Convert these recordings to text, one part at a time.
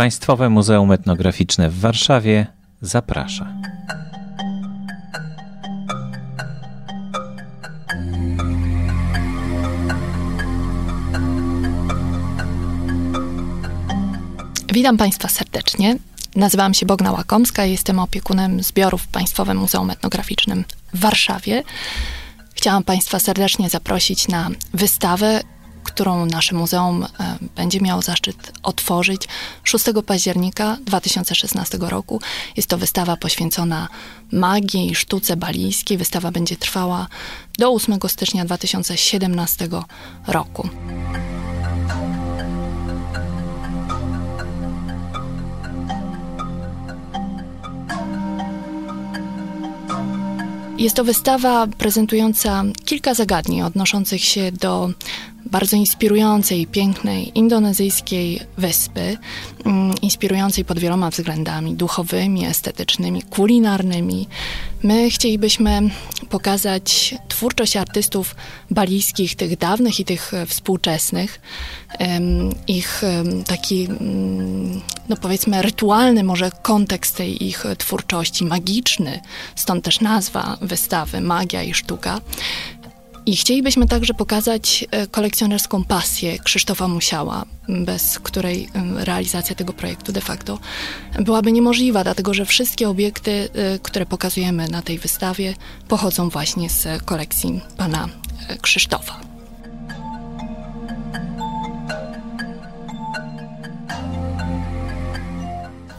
Państwowe Muzeum Etnograficzne w Warszawie zaprasza. Witam Państwa serdecznie. Nazywam się Bogna Łakomska i jestem opiekunem zbiorów w Państwowym Muzeum Etnograficznym w Warszawie. Chciałam Państwa serdecznie zaprosić na wystawę, którą nasze muzeum e, będzie miało zaszczyt otworzyć 6 października 2016 roku. Jest to wystawa poświęcona magii i sztuce balijskiej. Wystawa będzie trwała do 8 stycznia 2017 roku. Jest to wystawa prezentująca kilka zagadnień odnoszących się do bardzo inspirującej, pięknej indonezyjskiej wyspy, mm, inspirującej pod wieloma względami duchowymi, estetycznymi, kulinarnymi. My chcielibyśmy pokazać twórczość artystów balijskich, tych dawnych i tych współczesnych, ich taki, mm, no powiedzmy, rytualny może kontekst tej ich twórczości, magiczny, stąd też nazwa wystawy Magia i Sztuka. I chcielibyśmy także pokazać e, kolekcjonerską pasję Krzysztofa Musiała, bez której realizacja tego projektu de facto byłaby niemożliwa, dlatego że wszystkie obiekty, e, które pokazujemy na tej wystawie, pochodzą właśnie z kolekcji pana e, Krzysztofa.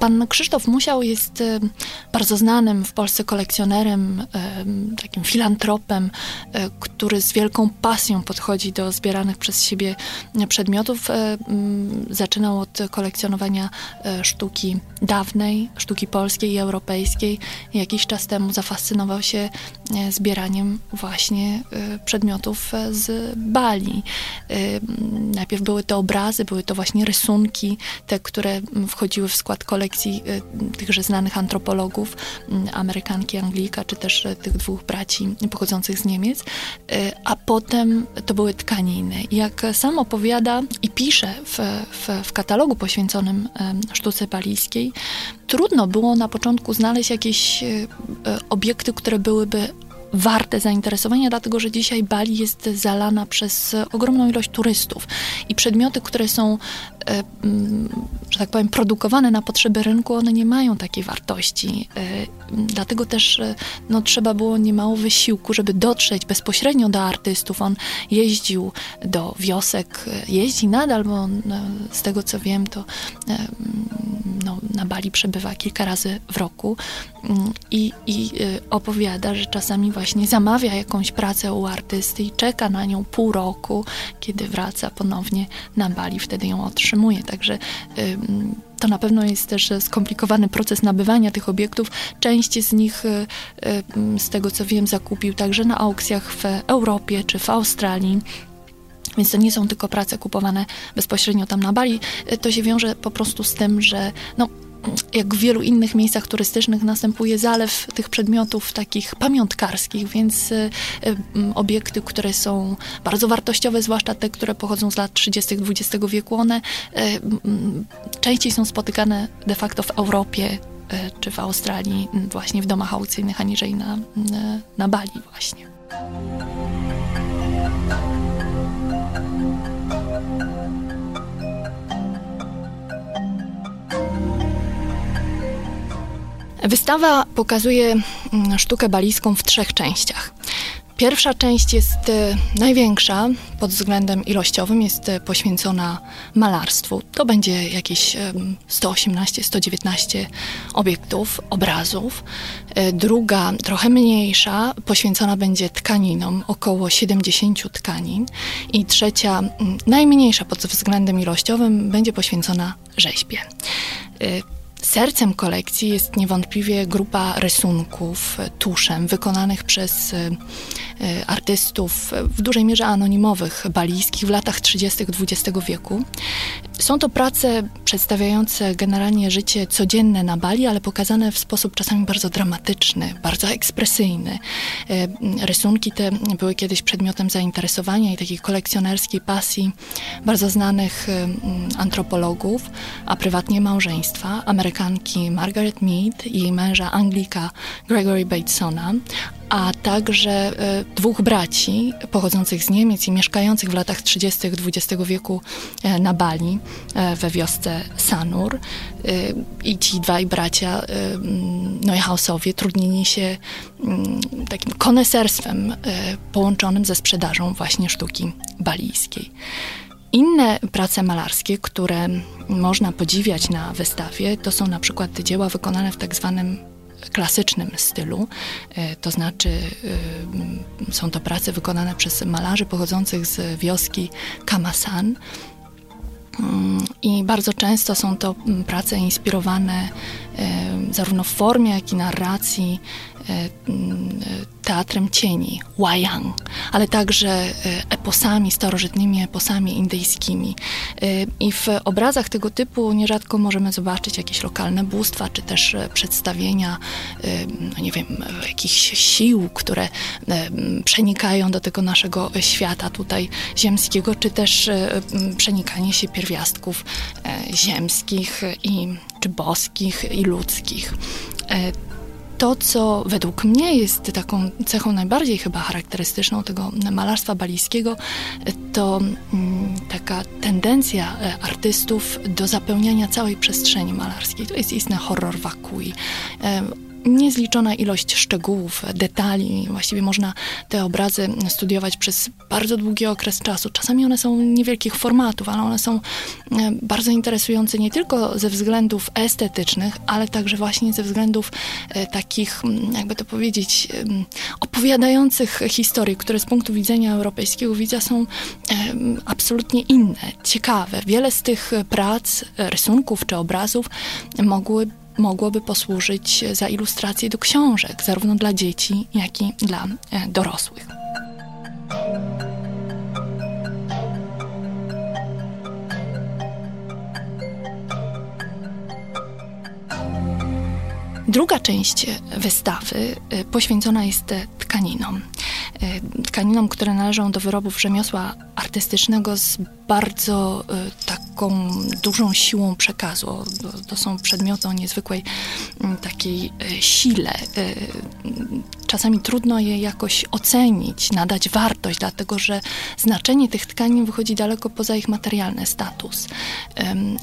Pan Krzysztof Musiał jest e, bardzo znanym w Polsce kolekcjonerem, e, takim filantropem, e, który z wielką pasją podchodzi do zbieranych przez siebie przedmiotów. Zaczynał od kolekcjonowania sztuki dawnej, sztuki polskiej i europejskiej. Jakiś czas temu zafascynował się zbieraniem właśnie przedmiotów z Bali. Najpierw były to obrazy, były to właśnie rysunki, te, które wchodziły w skład kolekcji y, tychże znanych antropologów, y, Amerykanki, Anglika, czy też y, tych dwóch braci pochodzących z Niemiec, a potem to były tkaniny. Jak sam opowiada i pisze w, w, w katalogu poświęconym sztuce balijskiej, trudno było na początku znaleźć jakieś obiekty, które byłyby warte zainteresowania, dlatego że dzisiaj Bali jest zalana przez ogromną ilość turystów i przedmioty, które są, e, mm, że tak powiem, produkowane na potrzeby rynku, one nie mają takiej wartości. E, dlatego też e, no, trzeba było niemało wysiłku, żeby dotrzeć bezpośrednio do artystów. On jeździł do wiosek, jeździ nadal, bo z tego co wiem, to no, na Bali przebywa kilka razy w roku mm, i, i opowiada, że czasami właśnie zamawia jakąś pracę u artysty i czeka na nią pół roku, kiedy wraca ponownie na Bali, wtedy ją otrzymuje. Także to na pewno jest też skomplikowany proces nabywania tych obiektów. Część z nich, y, y, z tego co wiem, zakupił także na aukcjach w Europie czy w Australii. Więc to nie są tylko prace kupowane bezpośrednio tam na Bali. Y, to się wiąże po prostu z tym, że no, jak w wielu innych miejscach turystycznych następuje zalew tych przedmiotów takich pamiątkarskich, więc y, obiekty, które są bardzo wartościowe, zwłaszcza te, które pochodzą z lat 30. XX wieku, one y, częściej są spotykane de facto w Europie czy w Australii, właśnie w domach aukcyjnych, aniżeli na, na Bali właśnie. Wystawa pokazuje mm, sztukę balijską w trzech częściach. Pierwsza część jest e, największa pod względem ilościowym, jest e, poświęcona malarstwu. To będzie jakieś 118-119 obiektów, obrazów. E, druga, trochę mniejsza, poświęcona będzie tkaninom, około 70 tkanin. I trzecia, najmniejsza pod względem ilościowym, będzie poświęcona rzeźbie. Sercem kolekcji jest niewątpliwie grupa rysunków tuszem wykonanych przez artystów, w dużej mierze anonimowych, balijskich w latach 30. XX wieku. Są to prace przedstawiające generalnie życie codzienne na Bali, ale pokazane w sposób czasami bardzo dramatyczny, bardzo ekspresyjny. Rysunki te były kiedyś przedmiotem zainteresowania i takiej kolekcjonerskiej pasji bardzo znanych antropologów, a prywatnie małżeństwa, Amerykanki Margaret Mead i jej męża Anglika Gregory Batesona, a także e, dwóch braci pochodzących z Niemiec i mieszkających w latach 30. XX wieku e, na Bali, e, we wiosce Sanur. I ci dwaj bracia Neuhausowie trudnili się takim koneserstwem połączonym ze sprzedażą właśnie sztuki balijskiej. Inne prace malarskie, które można podziwiać na wystawie, to są na przykład dzieła wykonane w tak zwanym klasycznym stylu, e, to znaczy e, są to prace wykonane przez malarzy pochodzących z wioski Kamasan. Mm, I bardzo często są to mm, prace inspirowane e, zarówno w formie, jak i narracji teatrem cieni, wayang, ale także e, eposami, starożytnymi eposami indyjskimi. E, I w obrazach tego typu nierzadko możemy zobaczyć jakieś lokalne bóstwa, czy też e, przedstawienia, no nie wiem, jakichś sił, które przenikają do tego naszego świata tutaj ziemskiego, czy też przenikanie się pierwiastków ziemskich i czy boskich i ludzkich to, co według mnie jest taką cechą najbardziej chyba charakterystyczną tego malarstwa balijskiego, to mm, taka tendencja e, artystów do zapełniania całej przestrzeni malarskiej. To jest istny horror wakui niezliczona ilość szczegółów, detali. Właściwie można te obrazy studiować przez bardzo długi okres czasu. Czasami one są niewielkich formatów, ale one są e, bardzo interesujące nie tylko ze względów estetycznych, ale także właśnie ze względów e, takich, jakby to powiedzieć, opowiadających historii, które z punktu widzenia europejskiego widza są absolutnie inne, ciekawe. Wiele z tych prac, rysunków czy obrazów mogły mogłoby posłużyć za ilustrację do książek, zarówno dla dzieci, jak i dla e, dorosłych. Druga część wystawy e, poświęcona jest tkaninom. E, tkaninom, które należą do wyrobów rzemiosła artystycznego z bardzo taką dużą siłą przekazu. To są przedmioty o niezwykłej takiej sile. Czasami trudno je jakoś ocenić, nadać wartość, dlatego że znaczenie tych tkanin wychodzi daleko poza ich materialny status.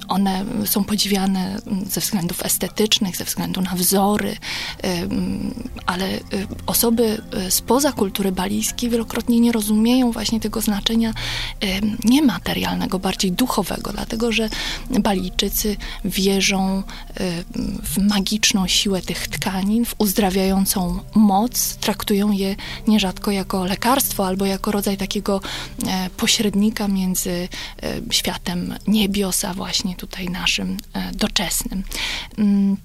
One są podziwiane ze względów estetycznych, ze względu na wzory, ale y, osoby y, spoza kultury balijskiej wielokrotnie nie rozumieją właśnie tego znaczenia niematerialnego, bardziej duchowego, dlatego że Balijczycy wierzą w magiczną siłę tych tkanin, w uzdrawiającą moc, traktują je nierzadko jako lekarstwo albo jako rodzaj takiego e, pośrednika między e, światem niebios, a właśnie tutaj naszym e, doczesnym. Mm,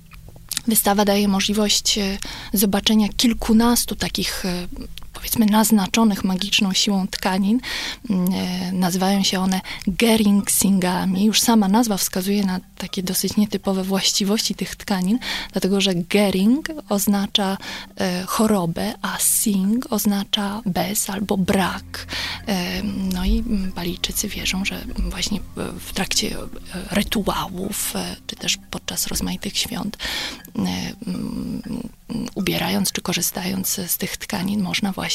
wystawa daje możliwość zobaczenia kilkunastu takich powiedzmy naznaczonych magiczną siłą tkanin. Mm, e, nazywają się one geringsingami. Już sama nazwa wskazuje na takie dosyć nietypowe właściwości tych tkanin, dlatego że gering oznacza e, chorobę, a sing oznacza bez albo brak. E, no i Balijczycy wierzą, że właśnie w trakcie rytuałów, czy też podczas rozmaitych świąt ubierając czy korzystając z tych tkanin, można właśnie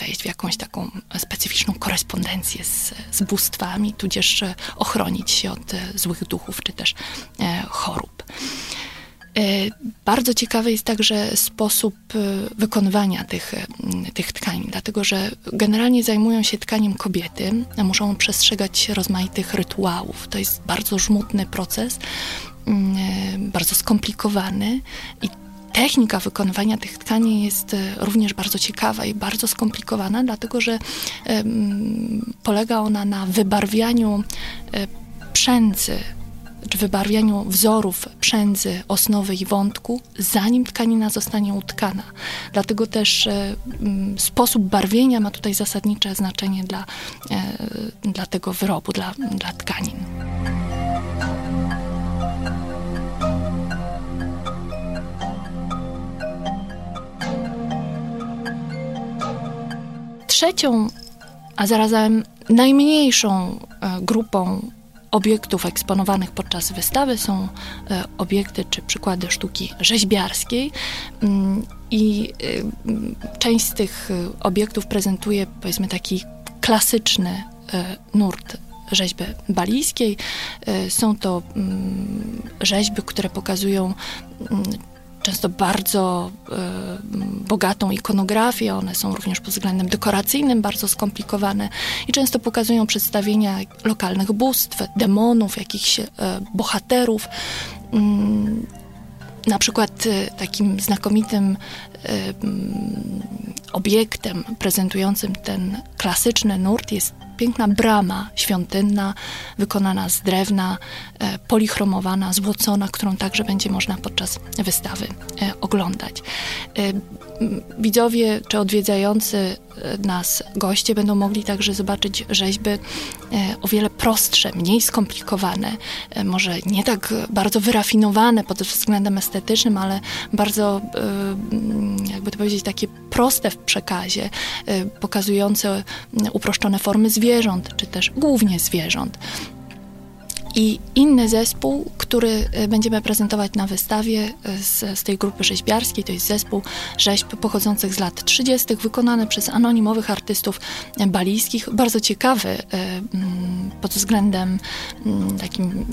wejść w jakąś taką specyficzną korespondencję z, z bóstwami, tudzież ochronić się od złych duchów czy też e, chorób. E, bardzo ciekawy jest także sposób e, wykonywania tych, tych tkanin, dlatego że generalnie zajmują się tkaniem kobiety, muszą przestrzegać rozmaitych rytuałów. To jest bardzo żmudny proces, bardzo skomplikowany i technika wykonywania tych tkanin jest e, również bardzo ciekawa i bardzo skomplikowana, dlatego że polega ona na wybarwianiu e, przędzy czy wybarwianiu wzorów przędzy, osnowy i wątku, zanim tkanina zostanie utkana. Dlatego też e, sposób barwienia ma tutaj zasadnicze znaczenie dla, dla tego wyrobu, dla, dla tkanin. Trzecią, a zarazem najmniejszą e, grupą obiektów eksponowanych podczas wystawy są e, obiekty czy przykłady sztuki rzeźbiarskiej. Mm, I e, część z tych obiektów prezentuje, powiedzmy, taki klasyczny nurt rzeźby balijskiej. Są to mm, rzeźby, które pokazują mm, często bardzo y, bogatą ikonografię. One są również pod względem dekoracyjnym bardzo skomplikowane i często pokazują przedstawienia lokalnych bóstw, demonów, jakichś y, bohaterów. Y, na przykład takim znakomitym obiektem prezentującym ten klasyczny nurt jest piękna brama świątynna, wykonana z drewna, e, polichromowana, złocona, którą także będzie można podczas wystawy e, oglądać. E, widzowie czy odwiedzający nas goście będą mogli także zobaczyć rzeźby o wiele prostsze, mniej skomplikowane, może nie tak bardzo wyrafinowane pod względem estetycznym, ale bardzo, jakby to powiedzieć, takie proste w przekazie, pokazujące uproszczone formy zwierząt, czy też głównie zwierząt. I inny zespół, który e, będziemy prezentować na wystawie e, z, z, tej grupy rzeźbiarskiej, to jest zespół rzeźb pochodzących z lat 30., wykonany przez anonimowych artystów balijskich. Bardzo ciekawy e, mm, pod względem mm, takim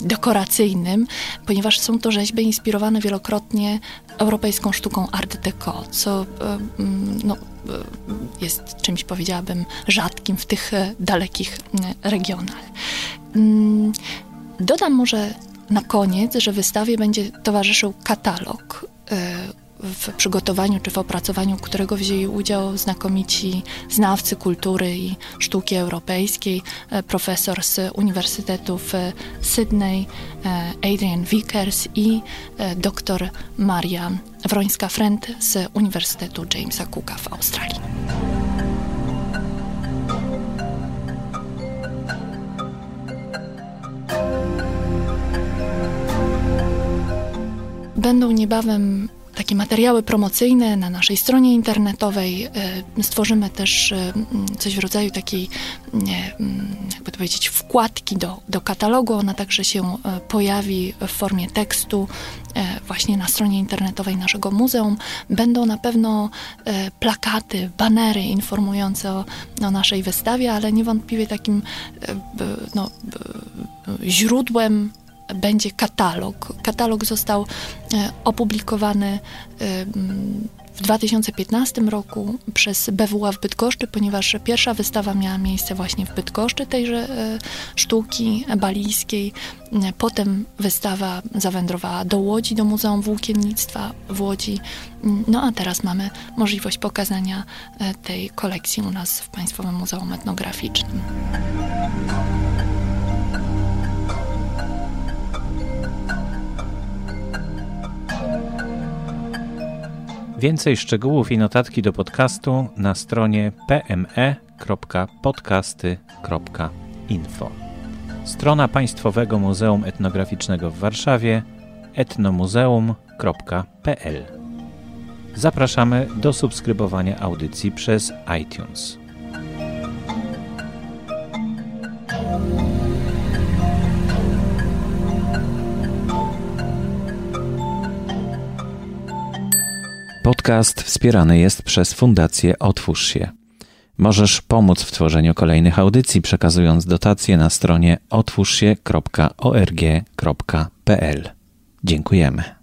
dekoracyjnym, ponieważ są to rzeźby inspirowane wielokrotnie europejską sztuką art deco, co mm, no, jest czymś, powiedziałabym, rzadkim w tych dalekich regionach. Mm, dodam może na koniec, że wystawie będzie towarzyszył katalog e, w przygotowaniu czy w opracowaniu którego wzięli udział znakomici znawcy kultury i sztuki europejskiej, e, profesor z Uniwersytetów e, Sydney, Adrian Vickers i dr Maria Wrońska-Frent z Uniwersytetu Jamesa Cooka w Australii. Będą niebawem takie materiały promocyjne na naszej stronie internetowej. E, stworzymy też e, coś w rodzaju takiej, jakby to powiedzieć, wkładki do, do katalogu. Ona także się e, pojawi w formie tekstu właśnie na stronie internetowej naszego muzeum. Będą na pewno plakaty, banery informujące o, o naszej wystawie, ale niewątpliwie takim no, źródłem będzie katalog. Katalog został e, opublikowany e, w 2015 roku przez BWA w Bydgoszczy, ponieważ pierwsza wystawa miała miejsce właśnie w Bydgoszczy tejże e, sztuki balijskiej. Potem wystawa zawędrowała do Łodzi, do Muzeum Włókiennictwa w Łodzi. No a teraz mamy możliwość pokazania tej kolekcji u nas w Państwowym Muzeum Etnograficznym. Więcej szczegółów i notatki do podcastu na stronie pme.podcasty.info. Strona Państwowego Muzeum Etnograficznego w Warszawie etnomuzeum.pl. Zapraszamy do subskrybowania audycji przez iTunes. Podcast wspierany jest przez Fundację Otwórz się. Możesz pomóc w tworzeniu kolejnych audycji, przekazując dotacje na stronie otwórzsie.org.pl. Dziękujemy.